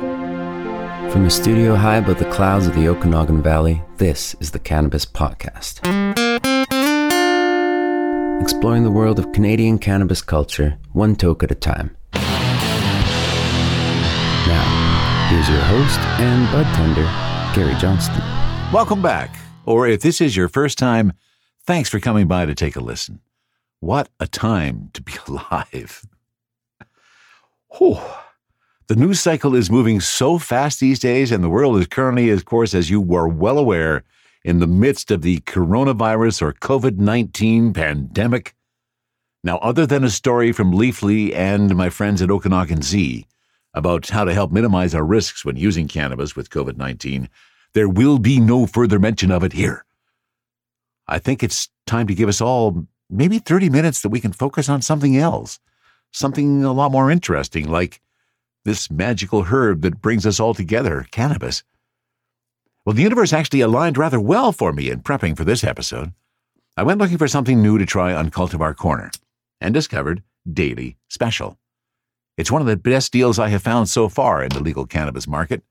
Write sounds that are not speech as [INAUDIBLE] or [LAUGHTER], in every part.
From a studio high above the clouds of the Okanagan Valley, this is the Cannabis Podcast. Exploring the world of Canadian cannabis culture, one toke at a time. Now, here's your host and bud tender, Gary Johnston. Welcome back. Or if this is your first time, thanks for coming by to take a listen. What a time to be [LAUGHS] alive. Whew. The news cycle is moving so fast these days, and the world is currently, of course, as you were well aware, in the midst of the coronavirus or COVID 19 pandemic. Now, other than a story from Leafly and my friends at Okanagan Z about how to help minimize our risks when using cannabis with COVID 19, there will be no further mention of it here. I think it's time to give us all maybe 30 minutes that we can focus on something else, something a lot more interesting, like this magical herb that brings us all together, cannabis. Well, the universe actually aligned rather well for me in prepping for this episode. I went looking for something new to try on Cultivar Corner and discovered Daily Special. It's one of the best deals I have found so far in the legal cannabis market,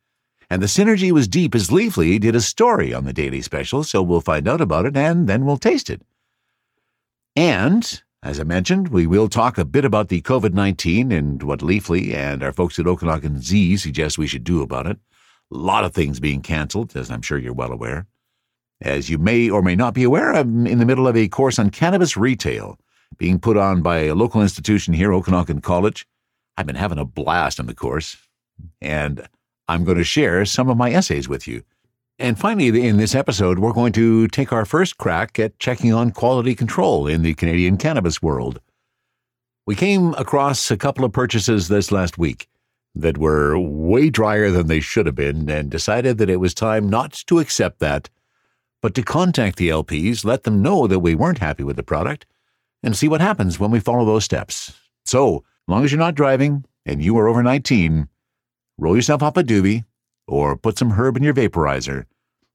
and the synergy was deep as Leafly did a story on the Daily Special, so we'll find out about it and then we'll taste it. And as I mentioned, we will talk a bit about the COVID 19 and what Leafly and our folks at Okanagan Z suggest we should do about it. A lot of things being canceled, as I'm sure you're well aware. As you may or may not be aware, I'm in the middle of a course on cannabis retail being put on by a local institution here, Okanagan College. I've been having a blast on the course, and I'm going to share some of my essays with you. And finally, in this episode, we're going to take our first crack at checking on quality control in the Canadian cannabis world. We came across a couple of purchases this last week that were way drier than they should have been and decided that it was time not to accept that, but to contact the LPs, let them know that we weren't happy with the product, and see what happens when we follow those steps. So, long as you're not driving and you are over 19, roll yourself up a doobie or put some herb in your vaporizer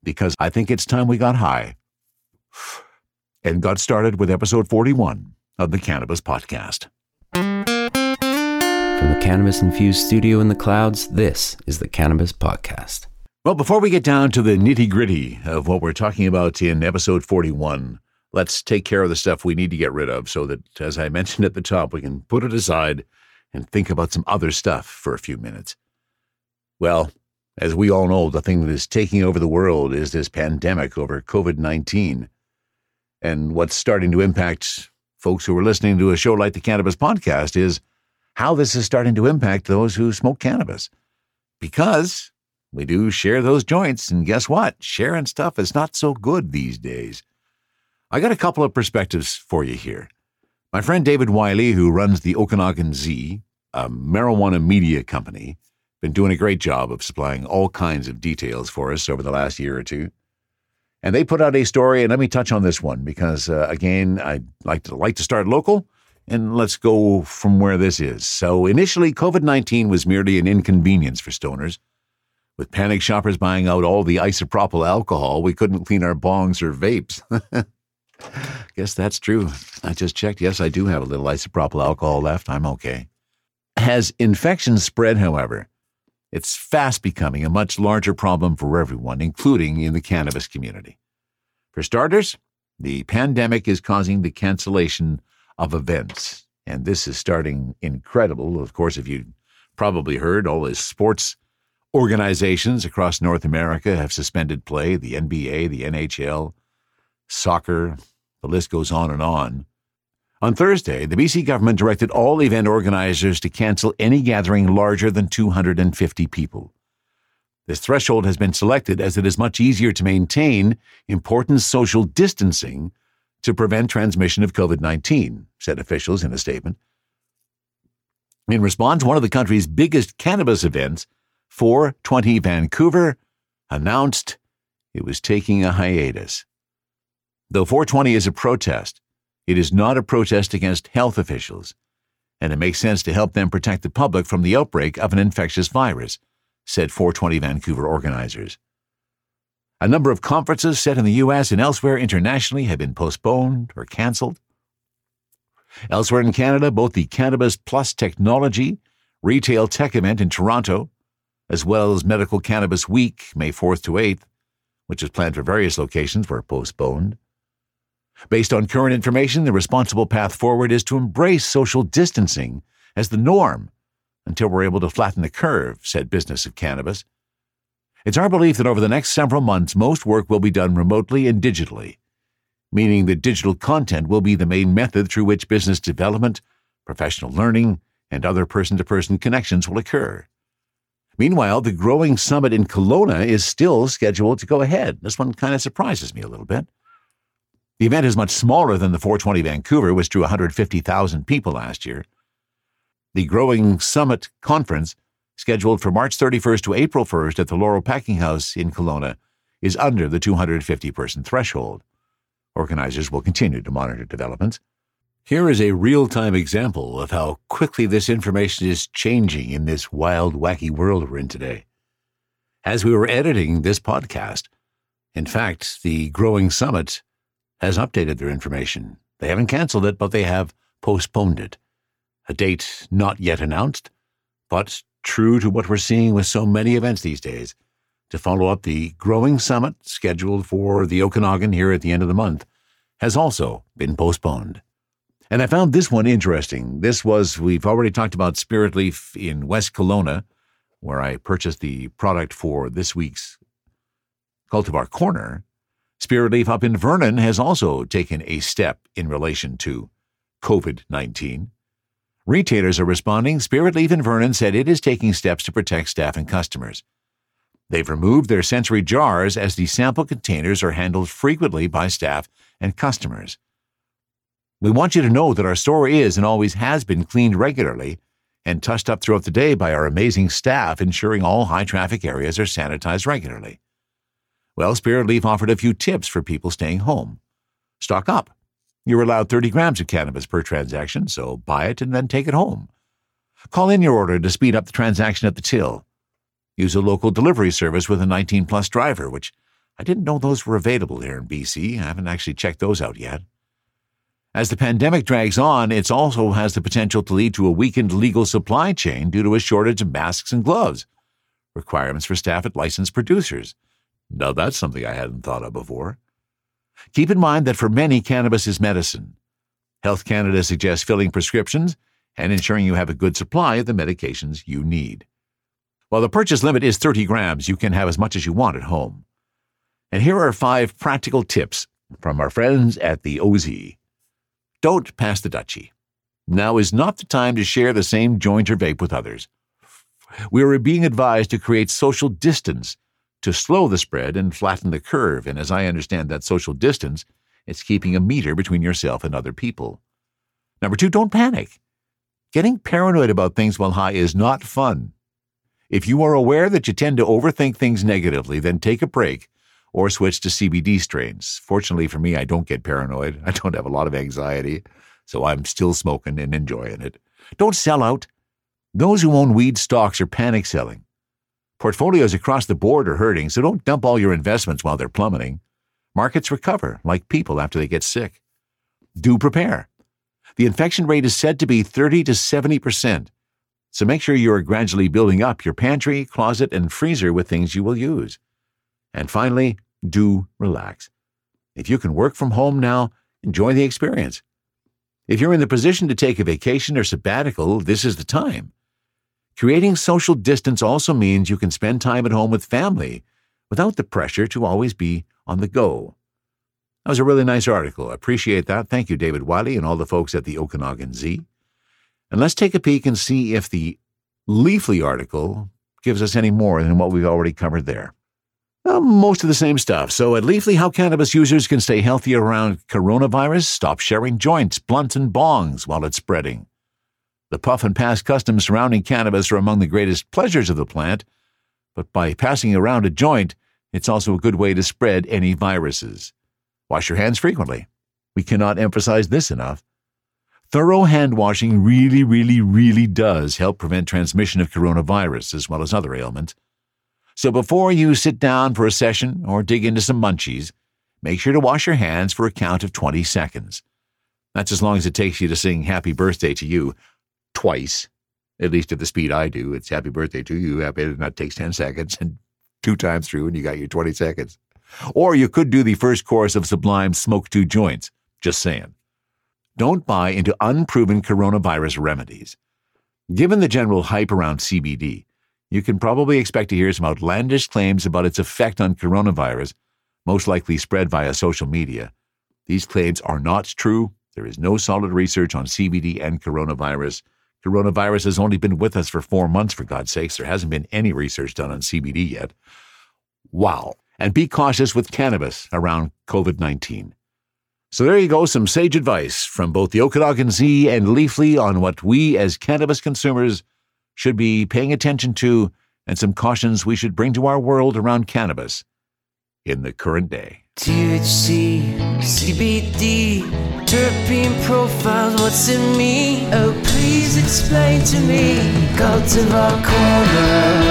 because I think it's time we got high and got started with episode 41 of the Cannabis Podcast. From the cannabis infused studio in the clouds, this is the Cannabis Podcast. Well, before we get down to the nitty gritty of what we're talking about in episode 41, let's take care of the stuff we need to get rid of so that, as I mentioned at the top, we can put it aside and think about some other stuff for a few minutes. Well, as we all know, the thing that is taking over the world is this pandemic over COVID 19. And what's starting to impact folks who are listening to a show like the Cannabis Podcast is how this is starting to impact those who smoke cannabis. Because we do share those joints, and guess what? Sharing stuff is not so good these days. I got a couple of perspectives for you here. My friend David Wiley, who runs the Okanagan Z, a marijuana media company, been doing a great job of supplying all kinds of details for us over the last year or two. And they put out a story, and let me touch on this one because, uh, again, I like to like to start local, and let's go from where this is. So, initially, COVID nineteen was merely an inconvenience for stoners. With panic shoppers buying out all the isopropyl alcohol, we couldn't clean our bongs or vapes. [LAUGHS] Guess that's true. I just checked. Yes, I do have a little isopropyl alcohol left. I'm okay. Has infection spread, however, it's fast becoming a much larger problem for everyone, including in the cannabis community. For starters, the pandemic is causing the cancellation of events, and this is starting incredible. Of course, if you probably heard, all the sports organizations across North America have suspended play the NBA, the NHL, soccer, the list goes on and on. On Thursday, the BC government directed all event organizers to cancel any gathering larger than 250 people. This threshold has been selected as it is much easier to maintain important social distancing to prevent transmission of COVID 19, said officials in a statement. In response, one of the country's biggest cannabis events, 420 Vancouver, announced it was taking a hiatus. Though 420 is a protest, it is not a protest against health officials, and it makes sense to help them protect the public from the outbreak of an infectious virus, said 420 Vancouver organizers. A number of conferences set in the U.S. and elsewhere internationally have been postponed or canceled. Elsewhere in Canada, both the Cannabis Plus Technology retail tech event in Toronto as well as Medical Cannabis Week, May 4th to 8th, which is planned for various locations, were postponed. Based on current information, the responsible path forward is to embrace social distancing as the norm until we're able to flatten the curve, said Business of Cannabis. It's our belief that over the next several months, most work will be done remotely and digitally, meaning that digital content will be the main method through which business development, professional learning, and other person to person connections will occur. Meanwhile, the growing summit in Kelowna is still scheduled to go ahead. This one kind of surprises me a little bit. The event is much smaller than the 420 Vancouver, which drew 150,000 people last year. The Growing Summit Conference, scheduled for March 31st to April 1st at the Laurel Packing House in Kelowna, is under the 250 person threshold. Organizers will continue to monitor developments. Here is a real time example of how quickly this information is changing in this wild, wacky world we're in today. As we were editing this podcast, in fact, the Growing Summit has updated their information. They haven't canceled it, but they have postponed it. A date not yet announced, but true to what we're seeing with so many events these days. To follow up, the Growing Summit, scheduled for the Okanagan here at the end of the month, has also been postponed. And I found this one interesting. This was, we've already talked about Spirit Leaf in West Kelowna, where I purchased the product for this week's Cultivar Corner. Spirit Leaf up in Vernon has also taken a step in relation to COVID 19. Retailers are responding. Spirit Leaf in Vernon said it is taking steps to protect staff and customers. They've removed their sensory jars as the sample containers are handled frequently by staff and customers. We want you to know that our store is and always has been cleaned regularly and touched up throughout the day by our amazing staff, ensuring all high traffic areas are sanitized regularly. Well, Spirit Leaf offered a few tips for people staying home. Stock up. You're allowed 30 grams of cannabis per transaction, so buy it and then take it home. Call in your order to speed up the transaction at the till. Use a local delivery service with a 19 plus driver, which I didn't know those were available here in BC. I haven't actually checked those out yet. As the pandemic drags on, it also has the potential to lead to a weakened legal supply chain due to a shortage of masks and gloves, requirements for staff at licensed producers. Now, that's something I hadn't thought of before. Keep in mind that for many, cannabis is medicine. Health Canada suggests filling prescriptions and ensuring you have a good supply of the medications you need. While the purchase limit is 30 grams, you can have as much as you want at home. And here are five practical tips from our friends at the OZ. Don't pass the Dutchie. Now is not the time to share the same joint or vape with others. We are being advised to create social distance to slow the spread and flatten the curve, and as I understand that social distance, it's keeping a meter between yourself and other people. Number two, don't panic. Getting paranoid about things while high is not fun. If you are aware that you tend to overthink things negatively, then take a break or switch to CBD strains. Fortunately for me, I don't get paranoid. [LAUGHS] I don't have a lot of anxiety, so I'm still smoking and enjoying it. Don't sell out. Those who own weed stocks are panic selling. Portfolios across the board are hurting, so don't dump all your investments while they're plummeting. Markets recover like people after they get sick. Do prepare. The infection rate is said to be 30 to 70%. So make sure you are gradually building up your pantry, closet, and freezer with things you will use. And finally, do relax. If you can work from home now, enjoy the experience. If you're in the position to take a vacation or sabbatical, this is the time. Creating social distance also means you can spend time at home with family without the pressure to always be on the go. That was a really nice article. I appreciate that. Thank you, David Wiley, and all the folks at the Okanagan Z. And let's take a peek and see if the Leafly article gives us any more than what we've already covered there. Uh, most of the same stuff. So at Leafly, how cannabis users can stay healthy around coronavirus, stop sharing joints, blunts, and bongs while it's spreading. The puff and pass customs surrounding cannabis are among the greatest pleasures of the plant, but by passing around a joint, it's also a good way to spread any viruses. Wash your hands frequently. We cannot emphasize this enough. Thorough hand washing really, really, really does help prevent transmission of coronavirus as well as other ailments. So before you sit down for a session or dig into some munchies, make sure to wash your hands for a count of 20 seconds. That's as long as it takes you to sing happy birthday to you twice. at least at the speed I do. It's happy birthday to you. Happy, and that takes 10 seconds and two times through, and you got your 20 seconds. Or you could do the first course of Sublime Smoke Two Joints. Just saying. Don't buy into unproven coronavirus remedies. Given the general hype around CBD, you can probably expect to hear some outlandish claims about its effect on coronavirus, most likely spread via social media. These claims are not true. There is no solid research on CBD and coronavirus. Coronavirus has only been with us for four months, for God's sakes. There hasn't been any research done on CBD yet. Wow. And be cautious with cannabis around COVID 19. So there you go, some sage advice from both the Okanagan Z and Leafly on what we as cannabis consumers should be paying attention to and some cautions we should bring to our world around cannabis in the current day. THC, CBD, terpene profiles, what's in me? Oh, please explain to me. Cultivar Corner,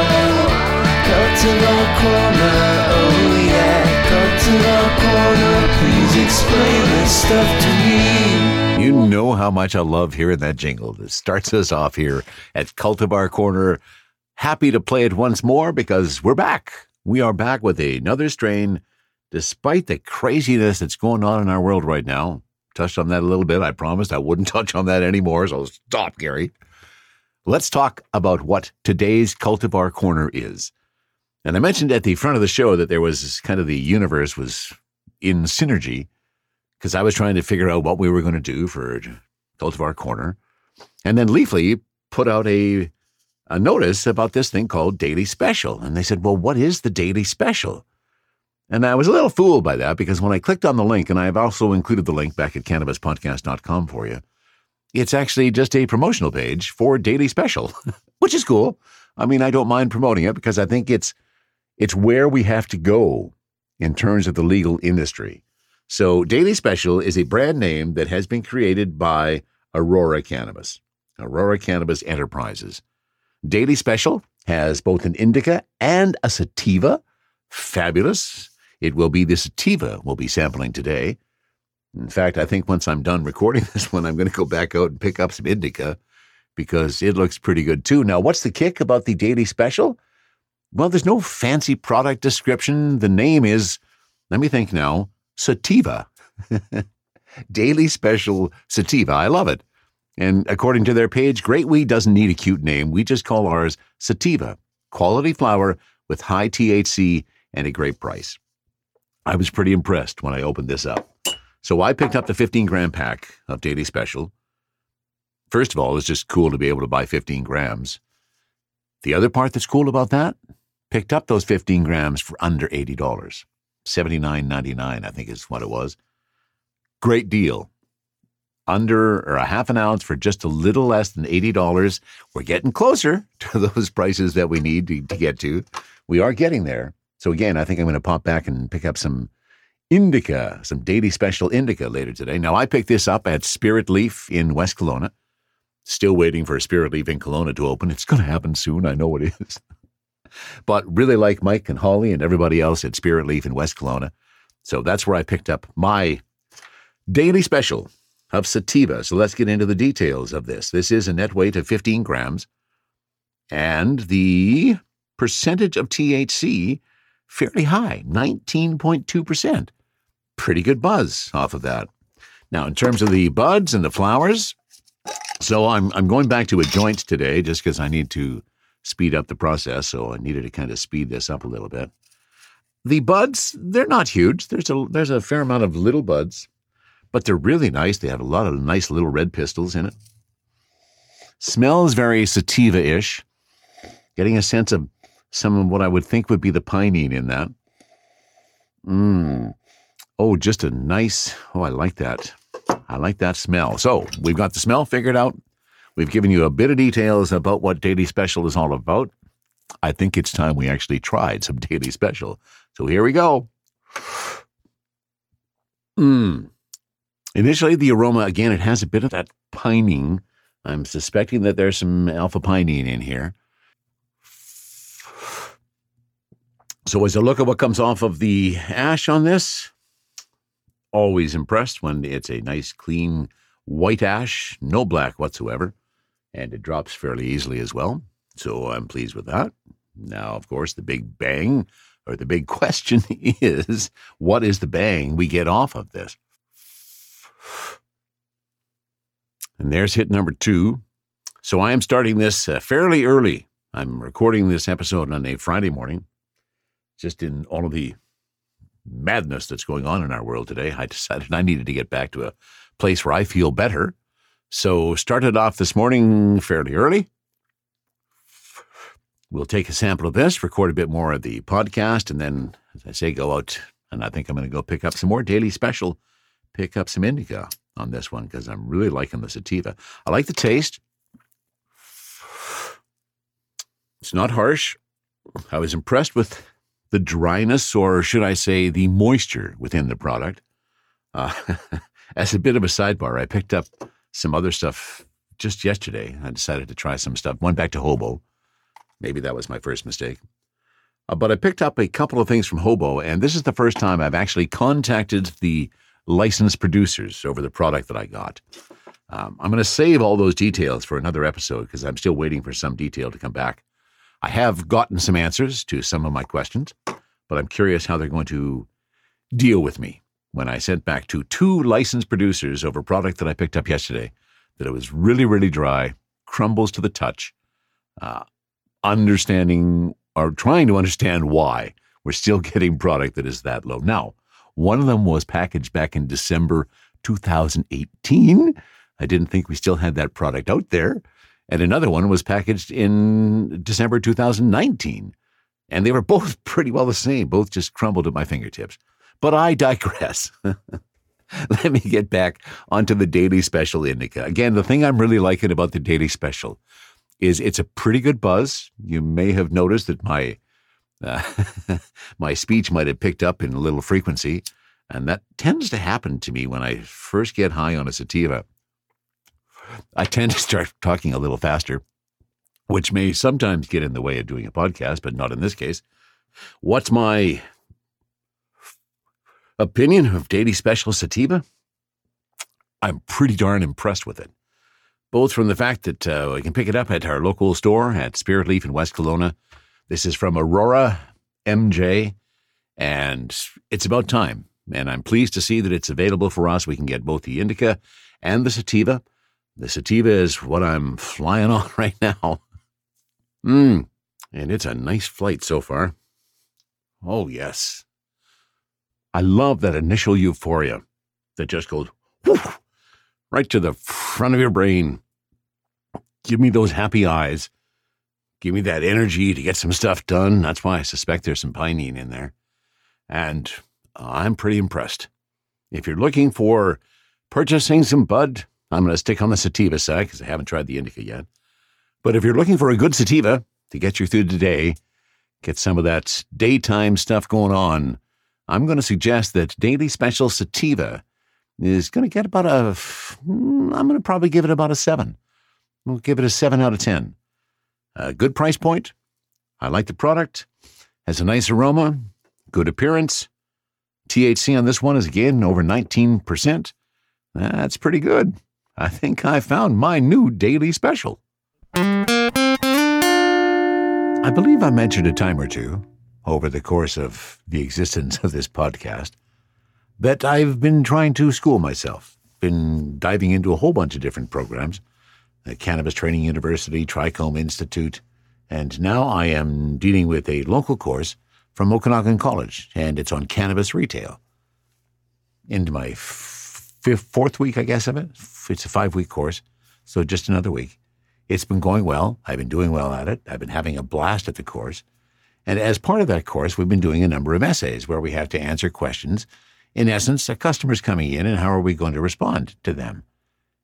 Cultivar Corner, oh yeah. Cultivar Corner, please explain this stuff to me. You know how much I love hearing that jingle that starts us off here at Cultivar Corner. Happy to play it once more because we're back. We are back with another strain despite the craziness that's going on in our world right now. Touched on that a little bit. I promised I wouldn't [LAUGHS] touch on that anymore, so stop, Gary. Let's talk about what today's Cultivar Corner is. And I mentioned at the front of the show that there was kind of the universe was in synergy because I was trying to figure out what we were going to do for Cultivar Corner. And then Leafly put out a, a notice about this thing called Daily Special. And they said, well, what is the Daily Special? And I was a little fooled by that because when I clicked on the link, and I have also included the link back at cannabispodcast.com for you, it's actually just a promotional page for Daily Special, [LAUGHS] which is cool. I mean, I don't mind promoting it because I think it's it's where we have to go in terms of the legal industry. So, Daily Special is a brand name that has been created by Aurora Cannabis, Aurora Cannabis Enterprises. Daily Special has both an indica and a sativa. Fabulous. It will be the sativa we'll be sampling today. In fact, I think once I'm done recording [LAUGHS] this one, I'm going to go back out and pick up some indica because it looks pretty good too. Now, what's the kick about the daily special? Well, there's no fancy product description. The name is, let me think now, sativa. [LAUGHS] daily special sativa. I love it. And according to their page, Great Weed doesn't need a cute name. We just call ours sativa, quality flower with high THC and a great price. I was pretty impressed when I opened this up. So I picked up the 15 gram pack of Daily Special. First of all, it's just cool to be able to buy 15 grams. The other part that's cool about that, picked up those 15 grams for under $80. $79.99, I think is what it was. Great deal. Under or a half an ounce for just a little less than $80. We're getting closer [LAUGHS] to those prices that we need to, to get to. We are getting there. So again, I think I'm going to pop back and pick up some indica, some daily special indica later today. Now, I picked this up at Spirit Leaf in West Kelowna. Still waiting for a Spirit Leaf in Kelowna to open. It's going to happen soon. I know it is. [LAUGHS] but really like Mike and Holly and everybody else at Spirit Leaf in West Kelowna. So that's where I picked up my daily special of sativa. So let's get into the details of this. This is a net weight of 15 grams, and the percentage of THC fairly high, 19.2%. Pretty good buzz off of that. Now, in terms of the buds and the flowers, so I'm, I'm going back to a joint today just because I need to speed up the process. So I needed to kind of speed this up a little bit. The buds, they're not huge. There's a, there's a fair amount of little buds, but they're really nice. They have a lot of nice little red pistils in it. Smells very sativa ish, getting a sense of some of what I would think would be the pinene in that. Mmm. Oh, just a nice. Oh, I like that. I like that smell. So we've got the smell figured out. We've given you a bit of details about what Daily Special is all about. I think it's time we actually tried some [LAUGHS] Daily Special. So here we go. Mmm. Initially, the aroma, again, it has a bit of that pining. I'm suspecting that there's some alpha pinene in here. So as I look at what comes off of the ash on this, always impressed when it's a nice, clean white ash, no black whatsoever. and it drops fairly easily as well. So I'm pleased with that. Now, of course, the big bang or the big [LAUGHS] question is what is the bang we get off of this? And there's hit number two. So I am starting this uh, fairly early. I'm recording this episode on a Friday morning, just in all of the madness that's going on in our world today. I decided I needed to get back to a place where I feel better. So started off this morning fairly early. We'll take a sample of this, record a bit more of the podcast, and then, as I say, go out. And I think I'm going to go pick up some more daily special, pick up some indica on this one because I'm really liking the sativa. I like the taste. It's not harsh. I was impressed with the dryness, or should I say, the moisture within the product. Uh, [LAUGHS] as a bit of a sidebar, I picked up some other stuff just yesterday. I decided to try some stuff. Went back to Hobo. Maybe that was my first mistake. Uh, but I picked up a couple of things from Hobo, and this is the first time I've actually contacted the licensed producers over the product that I got. Um, I'm going to save all those details for another episode because I'm still waiting for some detail to come back. I have gotten some answers to some of my questions, but I'm curious how they're going to deal with me when I sent back to two licensed producers over product that I picked up yesterday that it was really, really dry, crumbles to the touch, uh, understanding or trying to understand why we're still [LAUGHS] getting product that is that low. Now, one of them was packaged back in December 2018. I didn't think we still had that product out there. And another one was packaged in December 2019. And they were [LAUGHS] both pretty well the same, both just crumbled at my fingertips. But I digress. [LAUGHS] Let me get back onto the daily special indica. Again, the thing I'm really liking about the daily special is it's a pretty good buzz. You may have noticed that my uh, [LAUGHS] my speech might have picked up in a little frequency, and that tends to happen to me when I first get high on a sativa. I tend to start talking a little faster, which may sometimes get in the way of doing a podcast, but not in this case. What's my opinion of Daily Special Sativa? I'm pretty darn impressed with it both from the fact that uh, we can pick it up at our local store at Spirit Leaf in West Kelowna. This is from Aurora MJ, and it's about time. And I'm pleased to see that it's available for us. We can get both the indica and the sativa. The sativa is what I'm flying [LAUGHS] on right now. Mmm, and it's a nice flight so far. Oh, yes. I love that initial euphoria that just goes whoosh, right to the front of your brain. Give me those happy eyes. Give me that energy to get some stuff done. That's why I suspect there's some pinene in there. And I'm pretty impressed. If you're looking for purchasing some bud, I'm going to stick on the sativa side because I haven't tried the indica yet. But if you're looking for a good sativa to get you through the day, get some of that daytime stuff going on, I'm going to suggest that Daily Special Sativa is going to get about a, hmm, I'm going to probably give it about a seven. We'll give it a seven out of 10. A good price point. I like the product. Has a nice aroma, good appearance. THC on this one is again over 19%. That's pretty good. I think I found my new daily special. I believe I mentioned a time or two over the course of the existence of this podcast that I've been trying to school myself, been diving into a whole bunch of different programs, the Cannabis Training University, Trichome Institute, and now I am dealing with a local course from Okanagan College, and it's on cannabis retail. Into my fifth, fourth week, I guess, of it. It's a five week course, so just another week. It's been going well. I've been doing well at it. I've been having a blast at the course. And as part of that course, we've been doing a number of essays where we have to answer questions in essence, a customer's coming in and how are we going to respond to them?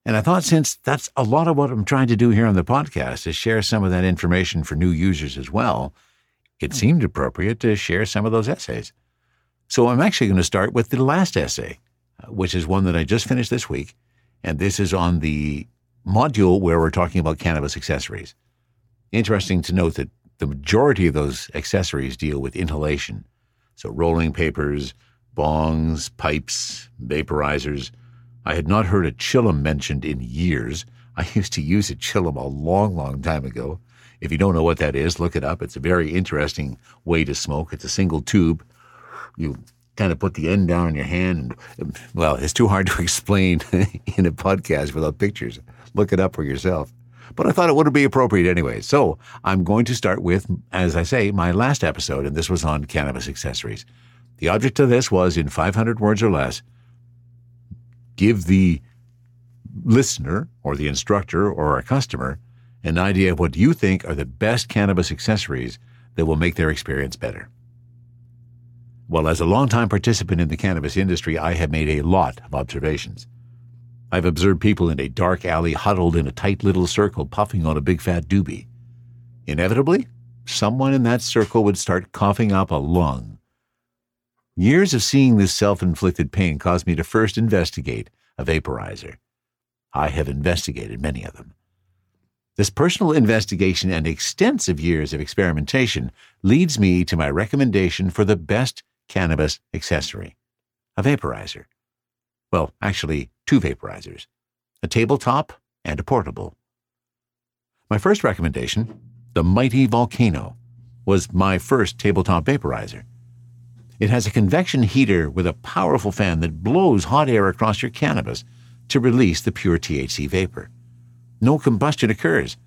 And I thought since that's a lot of what I'm trying to do here on the podcast is share some of that information for new users as well, it hmm. seemed appropriate to share some of those essays. So I'm actually going to start with the last essay, which is one that I just finished this week. And this is on the module where we're talking about cannabis accessories. Interesting to note that the majority of those accessories deal with inhalation. So rolling papers, bongs, pipes, vaporizers. I had not heard a chillum mentioned in years. I [LAUGHS] used to use a chillum a long, long time ago. If you don't know what that is, look it up. It's a very interesting way to smoke. It's a single tube. You kind of put the end down in your hand. And, um, well, it's too hard to [LAUGHS] explain [LAUGHS] in a podcast without pictures. Look it up for yourself. But I thought it would be appropriate anyway. So I'm going to start with, as I say, my last episode, and this was on cannabis accessories. The object of this was, in 500 words or less, give the listener or the instructor or a customer an idea of what you think are the best cannabis accessories that will make their experience better. Well, as a longtime participant in the cannabis industry, I have made a lot of observations. I've observed people in a dark alley huddled in a tight little circle puffing on a big fat doobie. Inevitably, someone in that circle would start coughing up a lung. Years of seeing this self inflicted pain caused me to first investigate a vaporizer. I have investigated many of them. This personal investigation and extensive years of experimentation leads me to my recommendation for the best cannabis accessory a vaporizer. Well, actually, two vaporizers a tabletop and a portable. My first recommendation, the Mighty Volcano, was my first tabletop vaporizer. It has a convection heater with a powerful fan that blows hot air across your cannabis to release the pure THC vapor. No combustion occurs.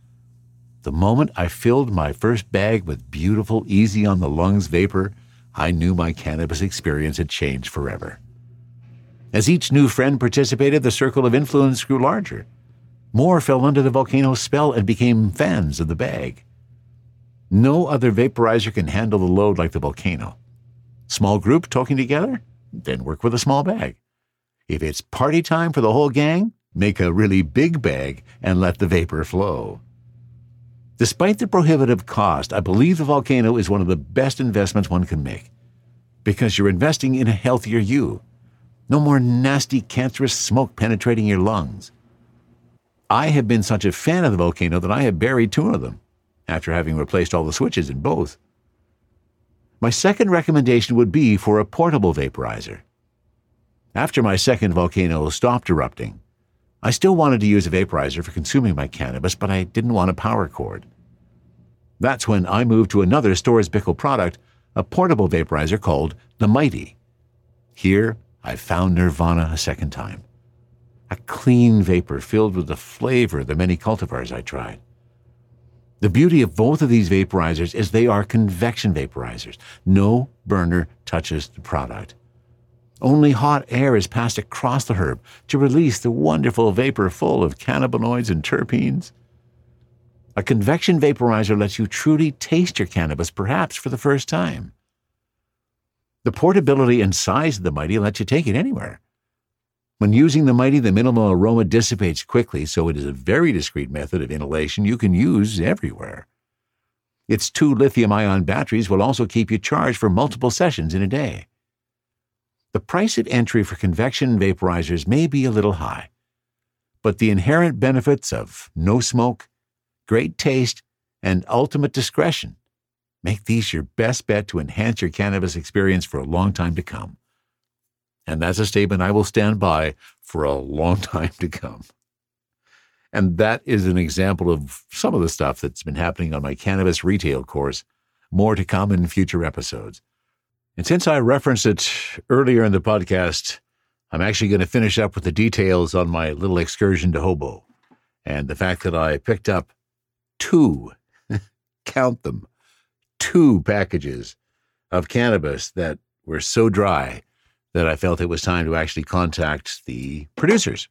The moment I filled my first bag with beautiful, easy on the lungs vapor, I knew my cannabis experience had changed forever. As each new friend participated, the circle of influence grew larger. More fell under the volcano's spell and became fans of the bag. No other vaporizer can handle the load like the volcano. Small group talking together? Then work with a small bag. If it's party time for the whole gang, make a really big bag and let the vapor flow. Despite the prohibitive cost, I believe the volcano is one of the best investments one can make because you're investing in a healthier you. No more nasty, cancerous smoke penetrating your lungs. I have been such a fan of the volcano that I have buried two of them after having replaced all the switches in both. My second recommendation would be for a portable vaporizer. After my second volcano stopped erupting, I still wanted to use a vaporizer for consuming my cannabis, but I didn't want a power cord. That's when I moved to another Storz Bickel product, a portable vaporizer called the Mighty. Here, I found Nirvana a second time. A clean vapor filled with the flavor of the many cultivars I tried. The beauty of both of these vaporizers is they are convection vaporizers. No burner touches the product. Only hot air is passed across the herb to release the wonderful vapor full of cannabinoids and terpenes. A convection vaporizer lets you truly taste your cannabis, perhaps for the first time. The portability and size of the Mighty lets you take it anywhere. When using the Mighty, the minimal aroma dissipates quickly, so it is a very discreet method of inhalation you can use everywhere. Its two lithium ion batteries will also keep you charged for multiple sessions in a day. The price at entry for convection vaporizers may be a little high, but the inherent benefits of no smoke, great taste, and ultimate discretion make these your best bet to enhance your cannabis experience for a long time to come. And that's a statement I will stand by for a long [LAUGHS] time to come. And that is an example of some of the stuff that's been happening on my cannabis retail course. More to come in future episodes. And since I referenced it earlier in the podcast, I'm actually going to finish up with the details on my little excursion to Hobo and the fact that I picked up two, [LAUGHS] count them, two packages of cannabis that were so dry that I felt it was time to actually contact the producers.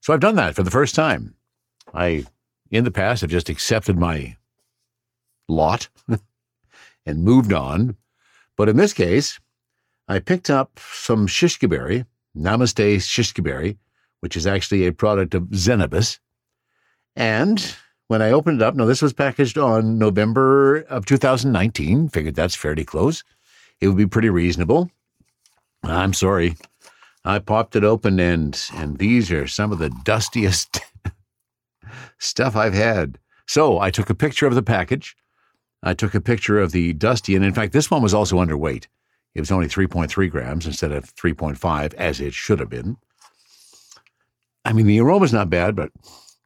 So I've done that for the first time. I, in the past, have just accepted my lot [LAUGHS] and moved on. But in this case, I picked up some shishkaberry, Namaste shishkaberry, which is actually a product of Zenabis. And when I opened it up, now this was packaged on November of 2019, figured that's fairly close. It would be pretty reasonable. I'm sorry. I popped it open and and these are some of the dustiest [LAUGHS] stuff I've had. So I took a picture of the package. I took a picture of the dusty, and in fact, this one was also underweight. It was only 3.3 grams instead of 3.5, as it should have been. I mean, the aroma's not bad, but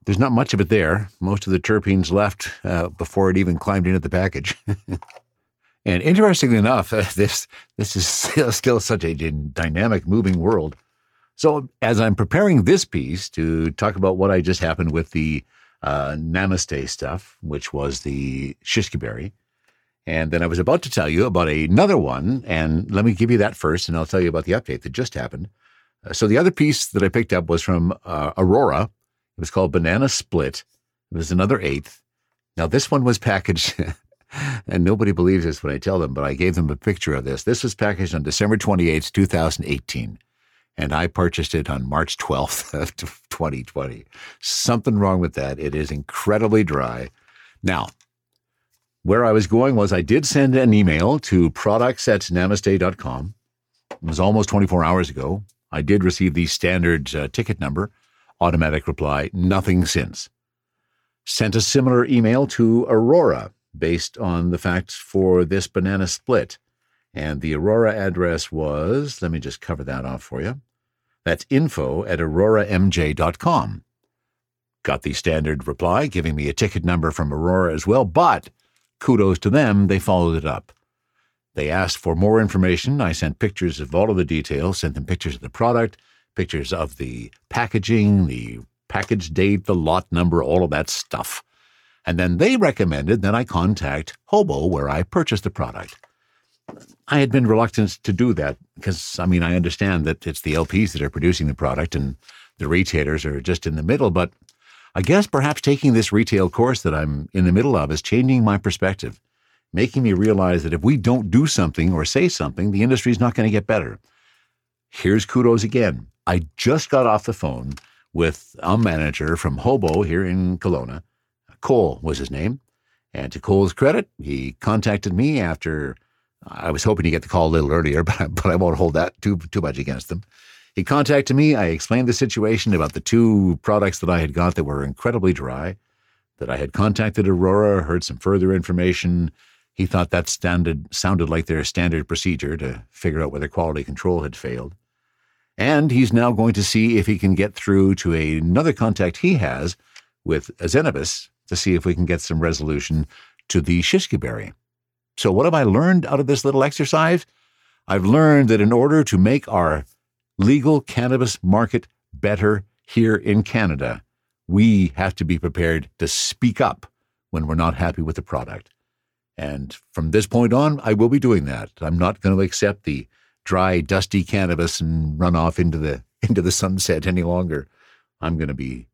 there's not much of it there. Most of the terpenes left uh, before it even climbed into the package. [LAUGHS] and interestingly enough, uh, [LAUGHS] this this is still, still such a dynamic, moving world. So as I'm preparing this piece to talk about what I just happened with the uh, Namaste stuff, which was the shishkaberry, and then I was about to tell you about another one, and let me give you that first, and I'll tell you about the update that just happened. Uh, so the other piece that I picked up was from uh, Aurora. It was called Banana Split. It was another eighth. Now this one was packaged, [LAUGHS] and nobody believes this when I tell them, but I gave them a picture of this. This was packaged on December 28th, 2018 and I purchased it on March 12th [LAUGHS] of 2020. Something wrong with that. It is incredibly dry. Now, where I was going was I did send an email to products at namaste.com. It was almost 24 hours ago. I did receive the standard uh, ticket number, automatic reply, nothing since. Sent a similar email to Aurora based on the facts for this banana split. And the Aurora address was, let me just cover that off for you. That's info at auroramj.com. Got the standard reply giving me a ticket number from Aurora as well, but Kudos to them, they followed it up. They asked for more information. I sent pictures of all of the details, sent them pictures of the product, pictures of the packaging, the package date, the lot number, all of that stuff. And then they recommended that I contact Hobo, where I purchased the product. I had been reluctant to do that because, I mean, I understand that it's the LPs that are producing the product and the retailers are just in the middle, but I guess perhaps taking this retail course that I'm in the middle of is changing my perspective, making me realize that if we don't do something or say something, the industry is not going to get better. Here's kudos again. I just got off the phone with a manager from Hobo here in Kelowna. Cole was his name. And to Cole's credit, he contacted me after I was hoping to get the call a little earlier, [LAUGHS] but, but I won't hold that too, too much against him. He contacted me. I explained the situation about the two products that I had got that were incredibly dry, that I had contacted Aurora, heard some further information. He thought that standard, sounded like their standard procedure to figure out whether quality control had failed. And he's now going to see if he can get through to a, another contact he has with Zenabis to see if we can get some resolution to the shishkaberry. So, what have I learned out of this little exercise? I've learned that in order to make our legal cannabis market better here in Canada, we have to be prepared to speak up when we're not happy with the product. And from this point on, I will be doing that. I'm not going to accept the dry, dusty cannabis and run off into the [LAUGHS] into the sunset any longer. I'm going to be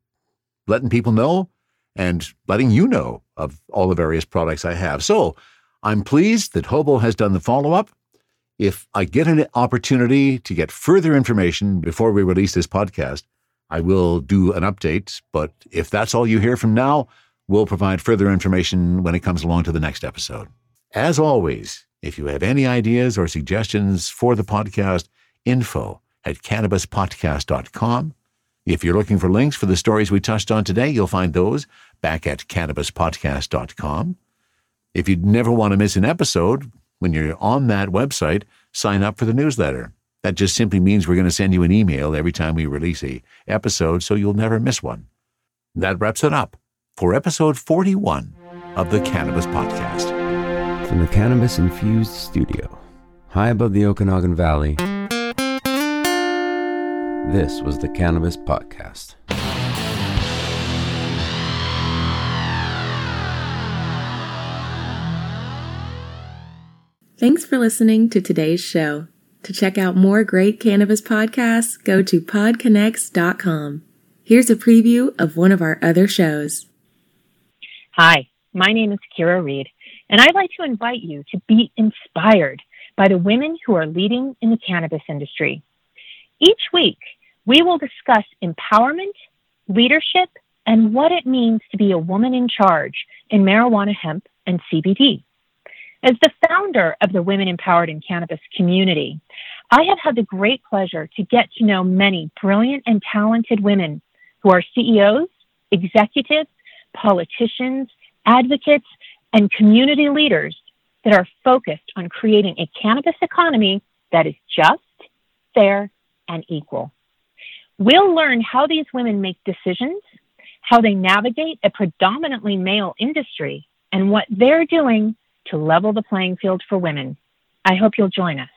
letting people know and letting you know of all the various products I have. So I'm pleased that Hobo has done the follow up. If I get an opportunity to get further information before we release this podcast, I will do an update. But if that's all you hear from now, we'll provide further information when it comes along to the next episode. As always, if you have any ideas or suggestions for the podcast, info at cannabispodcast.com. If you're looking for links for the stories we touched on today, you'll find those back at cannabispodcast.com. If you never want to miss an episode, when you're on that website, sign up for the newsletter. That just simply means we're going to send you an email every time we release a episode so you'll never miss one. That wraps it up for episode 41 of the Cannabis Podcast. From the Cannabis Infused Studio, high above the Okanagan Valley, this was the Cannabis Podcast. Thanks for listening to today's show. To check out more great cannabis podcasts, go to podconnects.com. Here's a preview of one of our other shows. Hi, my name is Kira Reed, and I'd like to invite you to be inspired by the women who are leading in the cannabis industry. Each week, we will discuss empowerment, leadership, and what it means to be a woman in charge in marijuana, hemp, and CBD. As the founder of the Women Empowered in Cannabis community, I have had the great pleasure to get to know many brilliant and talented women who are CEOs, executives, politicians, advocates, and community leaders that are focused on creating a cannabis economy that is just, fair, and equal. We'll learn how these women make decisions, how they navigate a predominantly male industry, and what they're doing to level the playing field for women. I hope you'll join us.